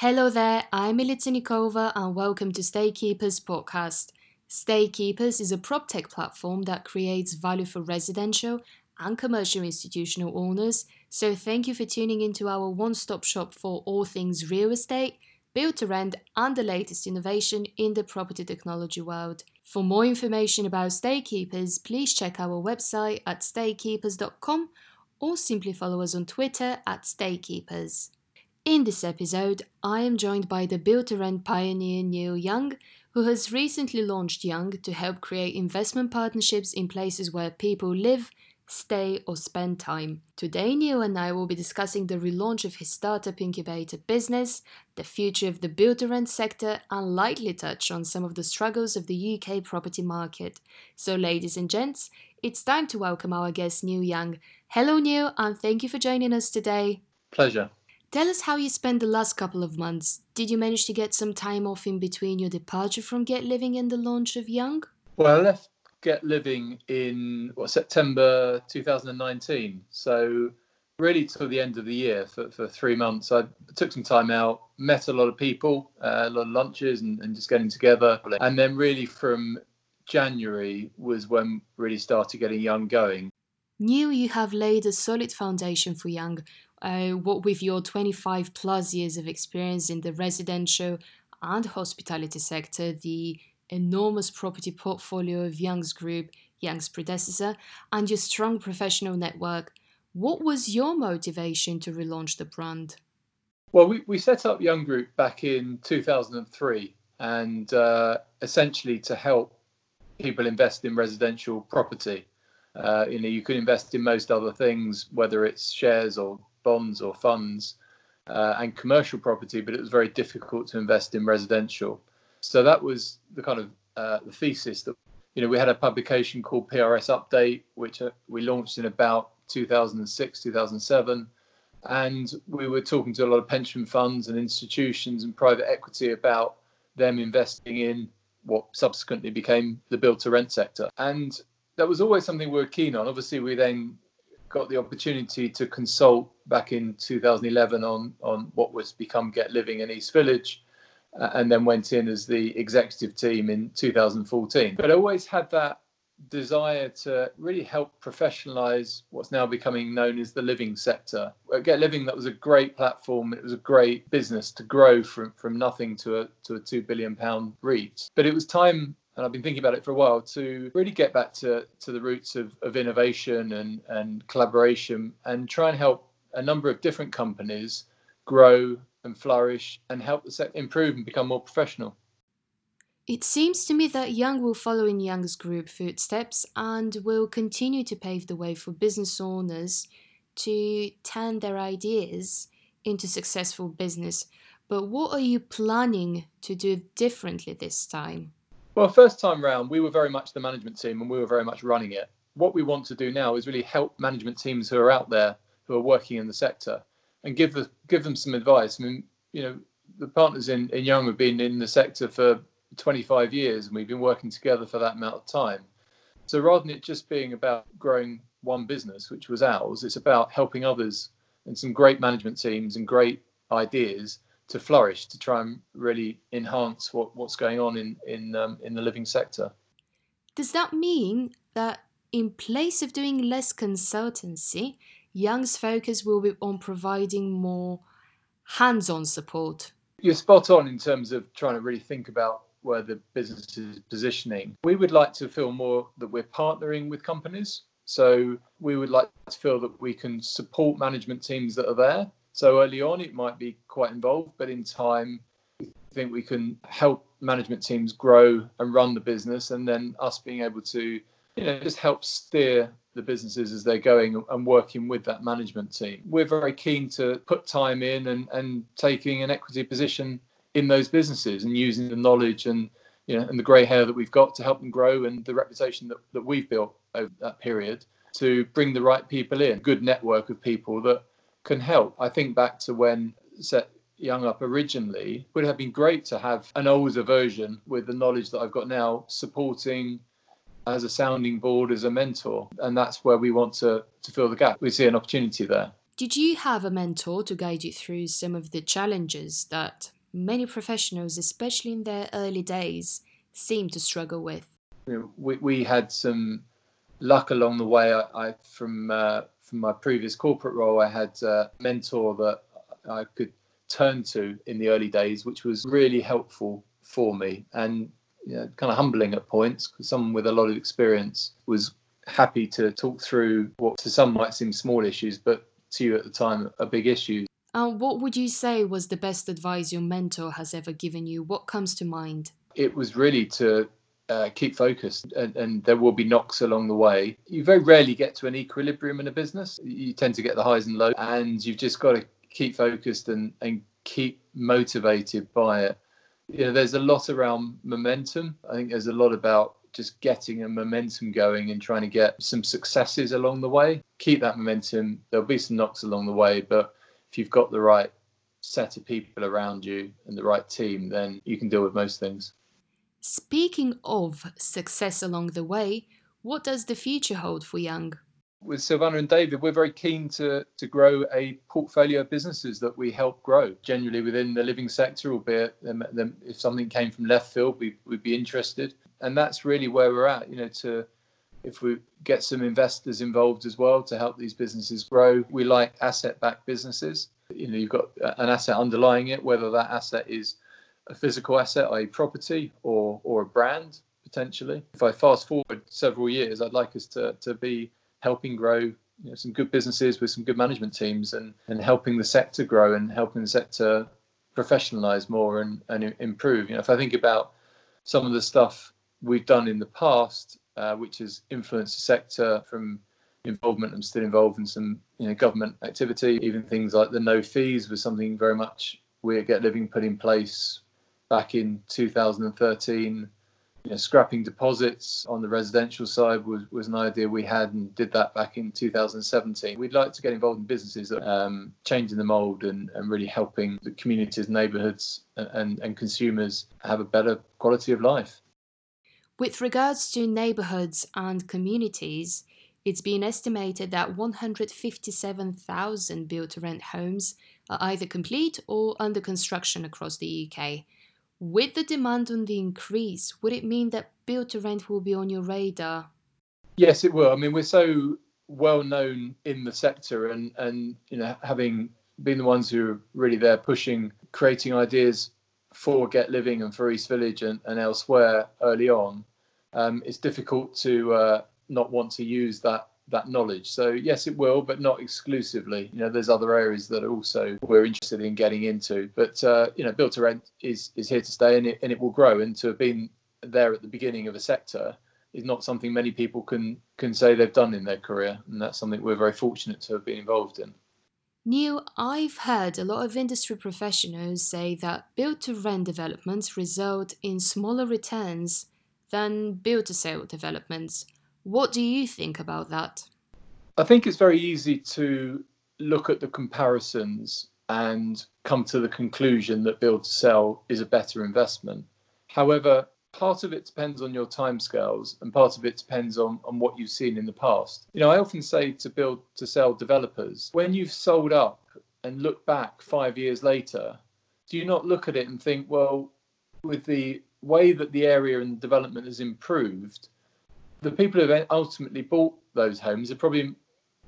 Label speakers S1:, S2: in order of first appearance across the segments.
S1: Hello there, I'm Milica Nikova and welcome to Staykeepers podcast. Staykeepers is a prop tech platform that creates value for residential and commercial institutional owners. So thank you for tuning into our one-stop shop for all things real estate, build to rent and the latest innovation in the property technology world. For more information about Staykeepers, please check our website at staykeepers.com or simply follow us on Twitter at Staykeepers. In this episode, I am joined by the build to rent pioneer Neil Young, who has recently launched Young to help create investment partnerships in places where people live, stay, or spend time. Today, Neil and I will be discussing the relaunch of his startup incubator business, the future of the build to rent sector, and lightly touch on some of the struggles of the UK property market. So, ladies and gents, it's time to welcome our guest Neil Young. Hello, Neil, and thank you for joining us today.
S2: Pleasure.
S1: Tell us how you spent the last couple of months. Did you manage to get some time off in between your departure from Get Living and the launch of Young?
S2: Well, I left Get Living in what, September 2019. So, really, till the end of the year for, for three months. I took some time out, met a lot of people, uh, a lot of lunches, and, and just getting together. And then, really, from January was when really started getting Young going.
S1: Neil you have laid a solid foundation for Young uh, what with your 25 plus years of experience in the residential and hospitality sector, the enormous property portfolio of Young's Group, Young's predecessor, and your strong professional network, what was your motivation to relaunch the brand?
S2: Well, we, we set up Young Group back in 2003 and uh, essentially to help people invest in residential property. Uh, you know, you could invest in most other things, whether it's shares or bonds or funds uh, and commercial property, but it was very difficult to invest in residential. So that was the kind of uh, the thesis that you know we had a publication called PRS Update, which uh, we launched in about 2006, 2007, and we were talking to a lot of pension funds and institutions and private equity about them investing in what subsequently became the build to rent sector. And that was always something we were keen on. Obviously, we then got the opportunity to consult back in 2011 on on what was become Get Living in East Village, uh, and then went in as the executive team in 2014. But I always had that desire to really help professionalize what's now becoming known as the living sector. At Get Living, that was a great platform. It was a great business to grow from from nothing to a to a two billion pound reach. But it was time and I've been thinking about it for a while to really get back to, to the roots of, of innovation and, and collaboration and try and help a number of different companies grow and flourish and help the sector improve and become more professional.
S1: It seems to me that Young will follow in Young's group footsteps and will continue to pave the way for business owners to turn their ideas into successful business. But what are you planning to do differently this time?
S2: Well, first time round, we were very much the management team and we were very much running it. What we want to do now is really help management teams who are out there who are working in the sector and give the, give them some advice. I mean, you know, the partners in, in Young have been in the sector for 25 years and we've been working together for that amount of time. So rather than it just being about growing one business, which was ours, it's about helping others and some great management teams and great ideas to flourish to try and really enhance what, what's going on in in um, in the living sector.
S1: Does that mean that in place of doing less consultancy, Young's focus will be on providing more hands-on support?
S2: You're spot on in terms of trying to really think about where the business is positioning. We would like to feel more that we're partnering with companies. So we would like to feel that we can support management teams that are there so early on, it might be quite involved, but in time, I think we can help management teams grow and run the business, and then us being able to, you know, just help steer the businesses as they're going and working with that management team. We're very keen to put time in and, and taking an equity position in those businesses and using the knowledge and you know and the grey hair that we've got to help them grow and the reputation that, that we've built over that period to bring the right people in, good network of people that can help. I think back to when set Young up originally, would have been great to have an older version with the knowledge that I've got now supporting as a sounding board, as a mentor. And that's where we want to, to fill the gap. We see an opportunity there.
S1: Did you have a mentor to guide you through some of the challenges that many professionals, especially in their early days, seem to struggle with?
S2: You know, we, we had some luck along the way. I, I from uh, from my previous corporate role, I had a mentor that I could turn to in the early days, which was really helpful for me and you know, kind of humbling at points because someone with a lot of experience was happy to talk through what to some might seem small issues, but to you at the time are big issues.
S1: Uh, what would you say was the best advice your mentor has ever given you? What comes to mind?
S2: It was really to uh, keep focused, and, and, there will be knocks along the way. You very rarely get to an equilibrium in a business. You tend to get the highs and lows, and you've just got to keep focused and, and keep motivated by it. You know, there's a lot around momentum. I think there's a lot about just getting a momentum going and trying to get some successes along the way. Keep that momentum. There'll be some knocks along the way, but if you've got the right set of people around you and the right team, then you can deal with most things.
S1: Speaking of success along the way, what does the future hold for Young?
S2: With Silvana and David, we're very keen to, to grow a portfolio of businesses that we help grow, generally within the living sector, albeit if something came from left field, we, would be interested and that's really where we're at. You know, to if we get some investors involved as well to help these businesses grow. We like asset-backed businesses. You know, you've got an asset underlying it, whether that asset is a physical asset, i.e., property, or or a brand potentially. If I fast forward several years, I'd like us to to be helping grow you know, some good businesses with some good management teams and and helping the sector grow and helping the sector professionalize more and, and improve. You know, if I think about some of the stuff we've done in the past, uh, which has influenced the sector from involvement. I'm still involved in some you know government activity. Even things like the no fees was something very much we at Get Living put in place back in 2013. You know, scrapping deposits on the residential side was, was an idea we had and did that back in 2017. We'd like to get involved in businesses that um, changing the mould and, and really helping the communities, neighbourhoods, and, and consumers have a better quality of life.
S1: With regards to neighborhoods and communities, it's been estimated that 157,000 built to rent homes are either complete or under construction across the UK. With the demand on the increase, would it mean that build to rent will be on your radar?
S2: Yes, it will. I mean, we're so well known in the sector and, and you know, having been the ones who are really there pushing, creating ideas for Get Living and for East Village and, and elsewhere early on, um, it's difficult to uh, not want to use that that knowledge. So yes, it will, but not exclusively. You know, there's other areas that also we're interested in getting into. But uh, you know, built to rent is is here to stay, and it and it will grow. And to have been there at the beginning of a sector is not something many people can can say they've done in their career, and that's something we're very fortunate to have been involved in.
S1: Neil, I've heard a lot of industry professionals say that build to rent developments result in smaller returns than build to sale developments. What do you think about that?
S2: I think it's very easy to look at the comparisons and come to the conclusion that build to sell is a better investment. However, part of it depends on your timescales and part of it depends on, on what you've seen in the past. You know, I often say to build to sell developers, when you've sold up and look back five years later, do you not look at it and think, well, with the way that the area and development has improved, the people who have ultimately bought those homes have probably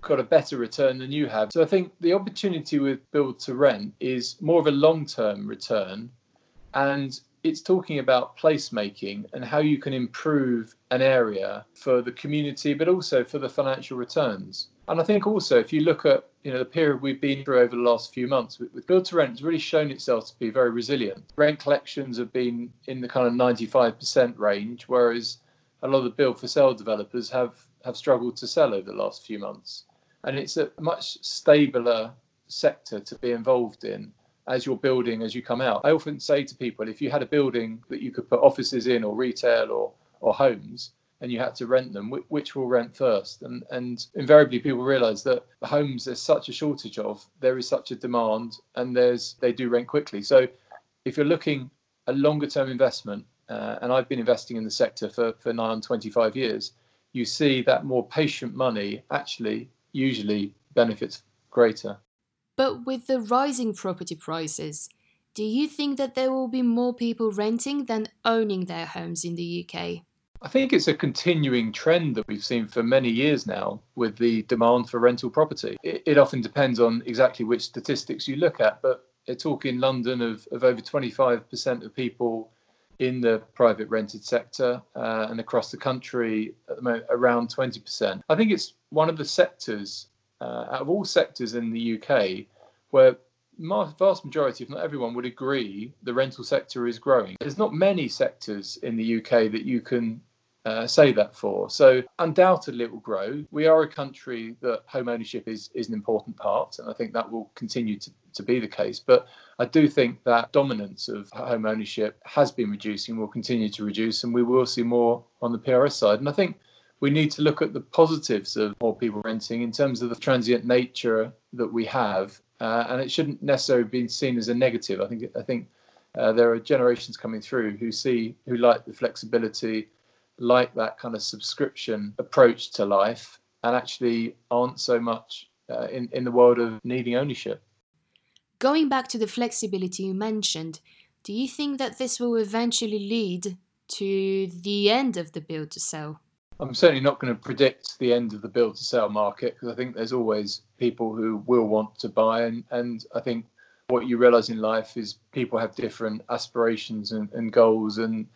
S2: got a better return than you have. So I think the opportunity with build to rent is more of a long term return and it's talking about placemaking and how you can improve an area for the community, but also for the financial returns. And I think also if you look at you know the period we've been through over the last few months with, with build to rent it's really shown itself to be very resilient. Rent collections have been in the kind of 95% range, whereas a lot of the build for sale developers have have struggled to sell over the last few months. And it's a much stabler sector to be involved in as you're building as you come out. I often say to people, if you had a building that you could put offices in or retail or or homes, and you had to rent them, which will rent first? And and invariably people realise that the homes there's such a shortage of, there is such a demand, and there's they do rent quickly. So if you're looking a longer term investment, uh, and I've been investing in the sector for for nine on 25 years, you see that more patient money actually usually benefits greater.
S1: But with the rising property prices, do you think that there will be more people renting than owning their homes in the UK?
S2: I think it's a continuing trend that we've seen for many years now with the demand for rental property. It, it often depends on exactly which statistics you look at, but it's talk in London of, of over 25% of people in the private rented sector uh, and across the country at the moment around 20%. I think it's one of the sectors uh, out of all sectors in the UK where vast majority, if not everyone, would agree the rental sector is growing. There's not many sectors in the UK that you can uh, say that for. So undoubtedly it will grow. We are a country that home ownership is, is an important part, and I think that will continue to, to be the case. But I do think that dominance of home ownership has been reducing, will continue to reduce, and we will see more on the PRS side. And I think we need to look at the positives of more people renting in terms of the transient nature that we have, uh, and it shouldn't necessarily be seen as a negative. I think I think uh, there are generations coming through who see who like the flexibility like that kind of subscription approach to life and actually aren't so much uh, in, in the world of needing ownership.
S1: Going back to the flexibility you mentioned, do you think that this will eventually lead to the end of the build to sell?
S2: I'm certainly not going to predict the end of the build to sell market because I think there's always people who will want to buy. And, and I think what you realize in life is people have different aspirations and, and goals. And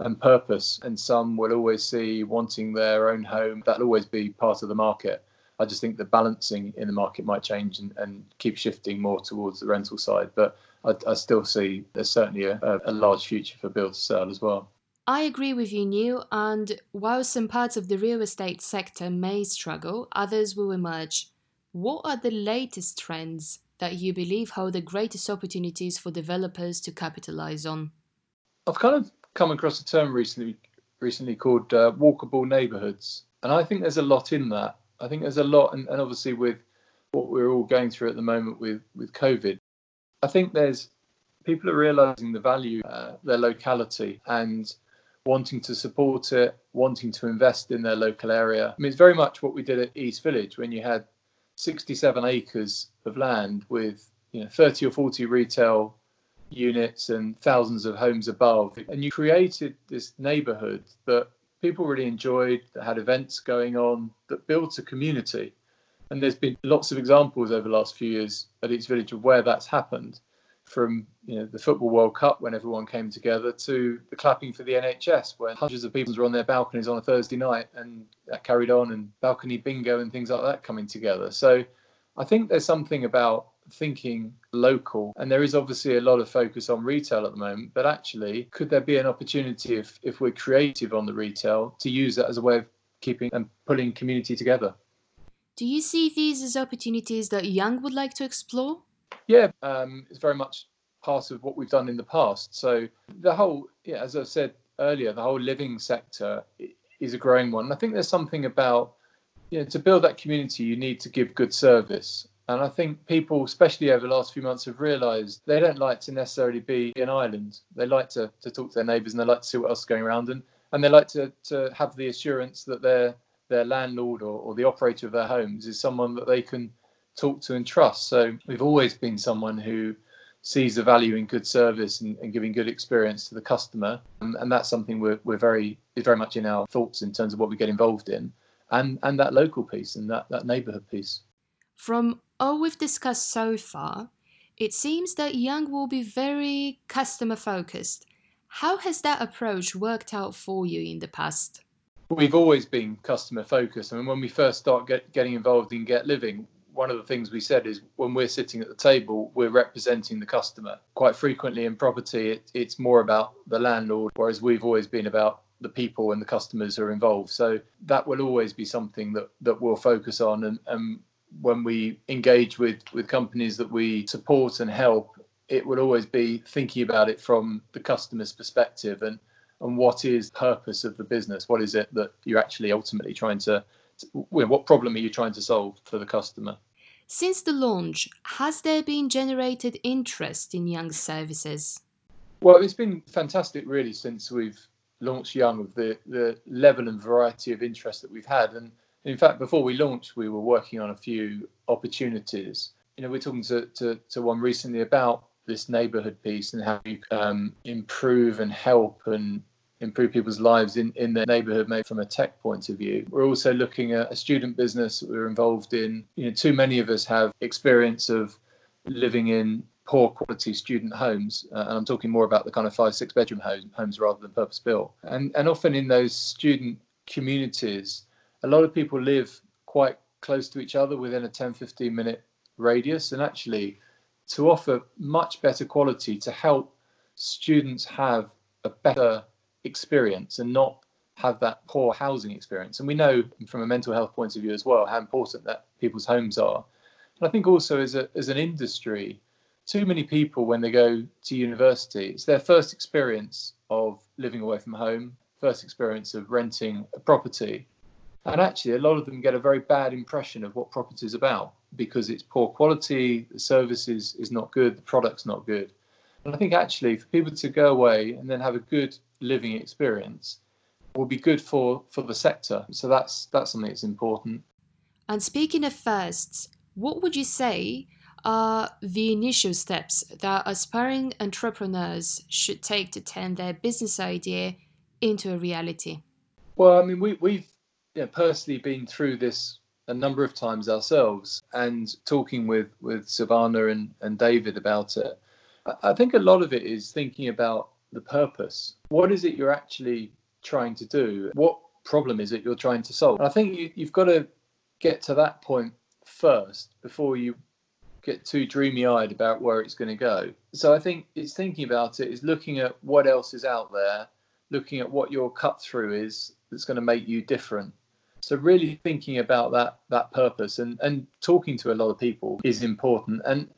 S2: and purpose. And some will always see wanting their own home. That'll always be part of the market. I just think the balancing in the market might change and, and keep shifting more towards the rental side. But I, I still see there's certainly a, a large future for build to sell as well.
S1: I agree with you, Neil. And while some parts of the real estate sector may struggle, others will emerge. What are the latest trends that you believe hold the greatest opportunities for developers to capitalize on?
S2: I've kind of come across a term recently recently called uh, walkable neighborhoods, and I think there's a lot in that. I think there's a lot, and, and obviously with what we're all going through at the moment with with COVID, I think there's people are realizing the value uh, their locality and wanting to support it, wanting to invest in their local area. I mean, it's very much what we did at East Village when you had 67 acres of land with you know 30 or 40 retail units and thousands of homes above. And you created this neighborhood that people really enjoyed, that had events going on, that built a community. And there's been lots of examples over the last few years at East Village of where that's happened, from you know the Football World Cup when everyone came together to the clapping for the NHS when hundreds of people were on their balconies on a Thursday night and that carried on and balcony bingo and things like that coming together. So I think there's something about thinking local. And there is obviously a lot of focus on retail at the moment, but actually, could there be an opportunity if, if we're creative on the retail to use that as a way of keeping and pulling community together?
S1: Do you see these as opportunities that Young would like to explore?
S2: Yeah, um, it's very much part of what we've done in the past. So the whole, yeah, as I said earlier, the whole living sector is a growing one. And I think there's something about, know, to build that community, you need to give good service. And I think people, especially over the last few months, have realised they don't like to necessarily be an island. They like to, to talk to their neighbours and they like to see what else is going around and, and they like to, to have the assurance that their their landlord or, or the operator of their homes is someone that they can talk to and trust. So we've always been someone who sees the value in good service and, and giving good experience to the customer. And, and that's something we're, we're very very much in our thoughts in terms of what we get involved in. And and that local piece and that, that neighbourhood piece.
S1: From all we've discussed so far, it seems that Young will be very customer focused. How has that approach worked out for you in the past?
S2: We've always been customer focused. I mean, when we first start get, getting involved in Get Living, one of the things we said is when we're sitting at the table, we're representing the customer. Quite frequently in property, it, it's more about the landlord, whereas we've always been about the people and the customers who are involved. So that will always be something that, that we'll focus on. And, and when we engage with with companies that we support and help, it will always be thinking about it from the customer's perspective and and what is purpose of the business? What is it that you're actually ultimately trying to, to what problem are you trying to solve for the customer?
S1: Since the launch, has there been generated interest in Young services?
S2: Well, it's been fantastic, really, since we've launched Young, with the, the level and variety of interest that we've had. And In fact, before we launched, we were working on a few opportunities. You know, we're talking to, to, to one recently about this neighborhood piece and how you um, improve and help and improve people's lives in, in their neighborhood, maybe from a tech point of view. We're also looking at a student business that we're involved in. You know, too many of us have experience of living in poor quality student homes, uh, and I'm talking more about the kind of five, six bedroom homes, homes rather than purpose built. And, and often in those student communities, a lot of people live quite close to each other within a 10, 15 minute radius. And actually, to offer much better quality to help students have a better experience and not have that poor housing experience. And we know from a mental health point of view as well how important that people's homes are. And I think also as a as an industry, too many people when they go to university, it's their first experience of living away from home, first experience of renting a property. And actually, a lot of them get a very bad impression of what property is about because it's poor quality, the service is, is not good, the product's not good. And I think actually, for people to go away and then have a good living experience will be good for, for the sector. So that's that's something that's important.
S1: And speaking of firsts, what would you say are the initial steps that aspiring entrepreneurs should take to turn their business idea into a reality?
S2: Well, I mean, we, we've you know, personally been through this a number of times ourselves and talking with, with Savannah and, and David about it. I think a lot of it is thinking about the purpose. What is it you're actually trying to do? What problem is it you're trying to solve? And I think you, you've got to get to that point first before you get too dreamy eyed about where it's going to go. So I think it's thinking about it, is looking at what else is out there, looking at what your cut through is that's going to make you different. So really thinking about that that purpose and and talking to a lot of people is important. And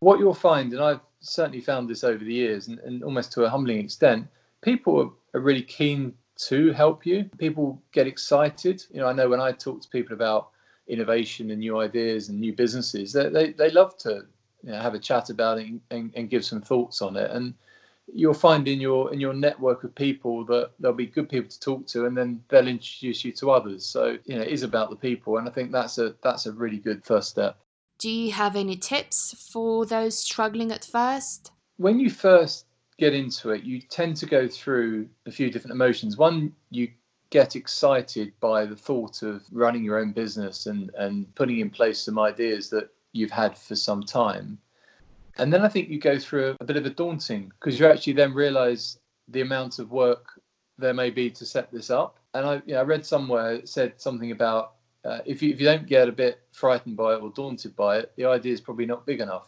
S2: what you'll find, and I've certainly found this over the years, and, and almost to a humbling extent, people are, are really keen to help you. People get excited. You know, I know when I talk to people about innovation and new ideas and new businesses, they they, they love to you know, have a chat about it and, and give some thoughts on it. And you'll find in your in your network of people that there'll be good people to talk to and then they'll introduce you to others. So you know it is about the people and i think that's a that's a really good first step.
S1: Do you have any tips for those struggling at first?
S2: When you first get into it you tend to go through a few different emotions. One you get excited by the thought of running your own business and, and putting in place some ideas that you've had for some time. And then I think you go through a bit of a daunting because you actually then realize the amount of work there may be to set this up. And I, you know, I read somewhere it said something about uh, if, you, if you don't get a bit frightened by it or daunted by it, the idea is probably not big enough.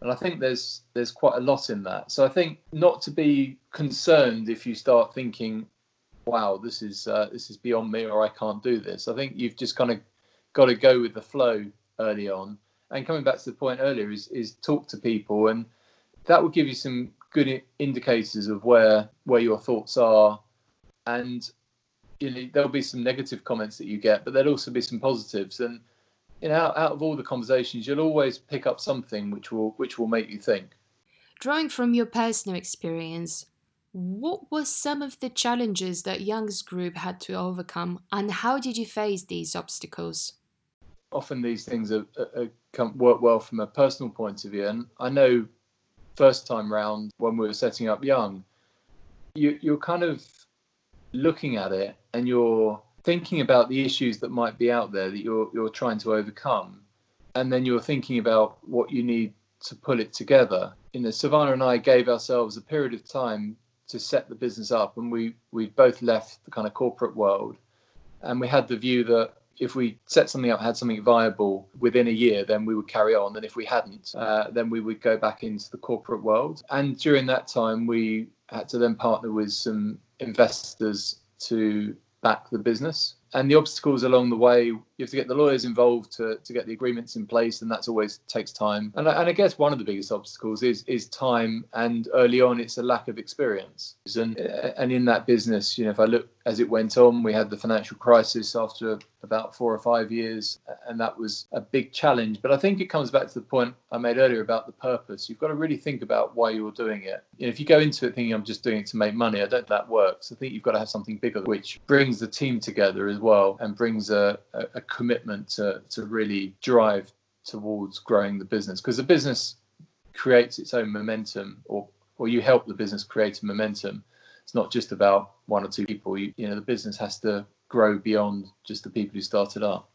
S2: And I think there's there's quite a lot in that. So I think not to be concerned if you start thinking, wow, this is uh, this is beyond me, or I can't do this. I think you've just kind of got to go with the flow early on. And coming back to the point earlier is is talk to people, and that will give you some good indicators of where where your thoughts are, and you know there'll be some negative comments that you get, but there'll also be some positives. And you know, out, out of all the conversations, you'll always pick up something which will which will make you think.
S1: Drawing from your personal experience, what were some of the challenges that Young's group had to overcome, and how did you face these obstacles?
S2: Often these things are, are, work well from a personal point of view, and I know first time round when we were setting up Young, you, you're kind of looking at it and you're thinking about the issues that might be out there that you're you're trying to overcome, and then you're thinking about what you need to pull it together. You know, Savannah and I gave ourselves a period of time to set the business up, and we we both left the kind of corporate world, and we had the view that if we set something up, had something viable within a year, then we would carry on. And if we hadn't, uh, then we would go back into the corporate world. And during that time, we had to then partner with some investors to back the business. And the obstacles along the way you have to get the lawyers involved to, to get the agreements in place, and that's always takes time. And I, and I guess one of the biggest obstacles is is time, and early on it's a lack of experience. And and in that business, you know, if I look as it went on, we had the financial crisis after about four or five years, and that was a big challenge. But I think it comes back to the point I made earlier about the purpose. You've got to really think about why you're doing it. You know, if you go into it thinking I'm just doing it to make money, I don't think that works. I think you've got to have something bigger, which brings the team together as well, and brings a, a, a commitment to to really drive towards growing the business because the business creates its own momentum, or or you help the business create a momentum. It's not just about one or two people. You, you know, the business has to grow beyond just the people who started up.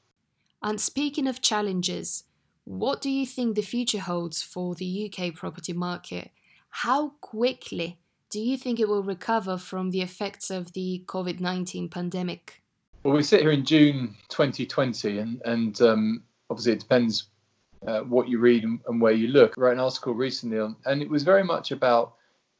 S1: And speaking of challenges, what do you think the future holds for the UK property market? How quickly do you think it will recover from the effects of the COVID 19 pandemic?
S2: Well, we sit here in June 2020, and, and um, obviously it depends uh, what you read and, and, where you look. I wrote an article recently on, and it was very much about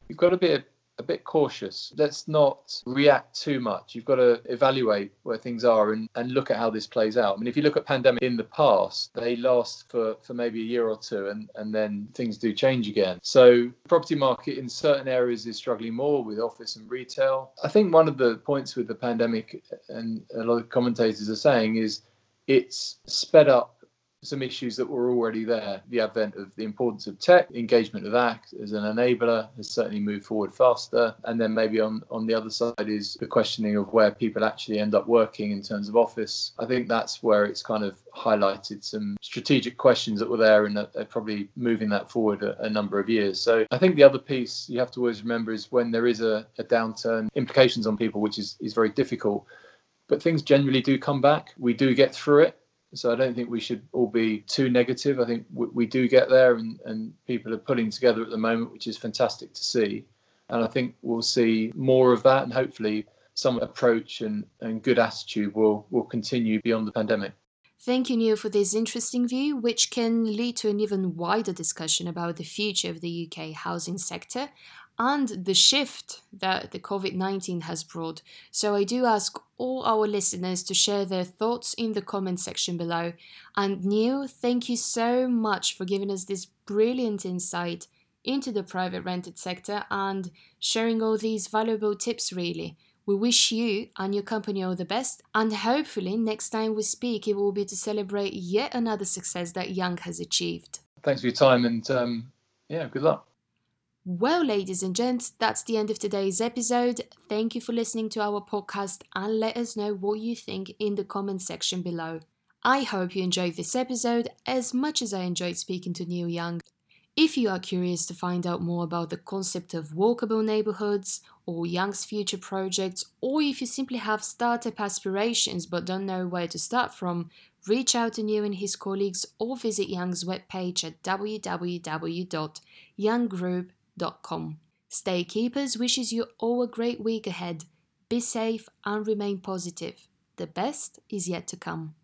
S2: you've got to be a, a bit cautious. Let's not react too much. You've got to evaluate where things are and, and look at how this plays out. I mean, if you look at pandemic in the past, they last for, for maybe a year or two and, and then things do change again. So property market in certain areas is struggling more with office and retail. I think one of the points with the pandemic and a lot of commentators are saying is it's sped up some issues that were already there. The advent of the importance of tech, engagement of ACT as an enabler has certainly moved forward faster. And then maybe on, on the other side is the questioning of where people actually end up working in terms of office. I think that's where it's kind of highlighted some strategic questions that were there and are probably moving that forward a, a, number of years. So I think the other piece you have to always remember is when there is a, a downturn, implications on people, which is, is very difficult. But things generally do come back. We do get through it so I don't think we should all be too negative. I think we, we do get there, and, and people are pulling together at the moment, which is fantastic to see. And I think we'll see more of that, and hopefully some approach and, and good attitude will, will continue beyond the pandemic.
S1: Thank you, Neil, for this interesting view, which can lead to an even wider discussion about the future of the UK housing sector and the shift that the COVID 19 has brought. So I do ask all our listeners to share their thoughts in the comment section below. And Neil, thank you so much for giving us this brilliant insight into the private rented sector and sharing all these valuable tips, really. We wish you and your company all the best, and hopefully, next time we speak, it will be to celebrate yet another success that Young has achieved.
S2: Thanks for your time, and um, yeah, good luck.
S1: Well, ladies and gents, that's the end of today's episode. Thank you for listening to our podcast and let us know what you think in the comment section below. I hope you enjoyed this episode as much as I enjoyed speaking to Neil Young. If you are curious to find out more about the concept of walkable neighborhoods or Young's future projects, or if you simply have startup aspirations but don't know where to start from, reach out to Neil and his colleagues or visit Young's webpage at www.younggroup.com Staykeepers wishes you all a great week ahead. Be safe and remain positive. The best is yet to come.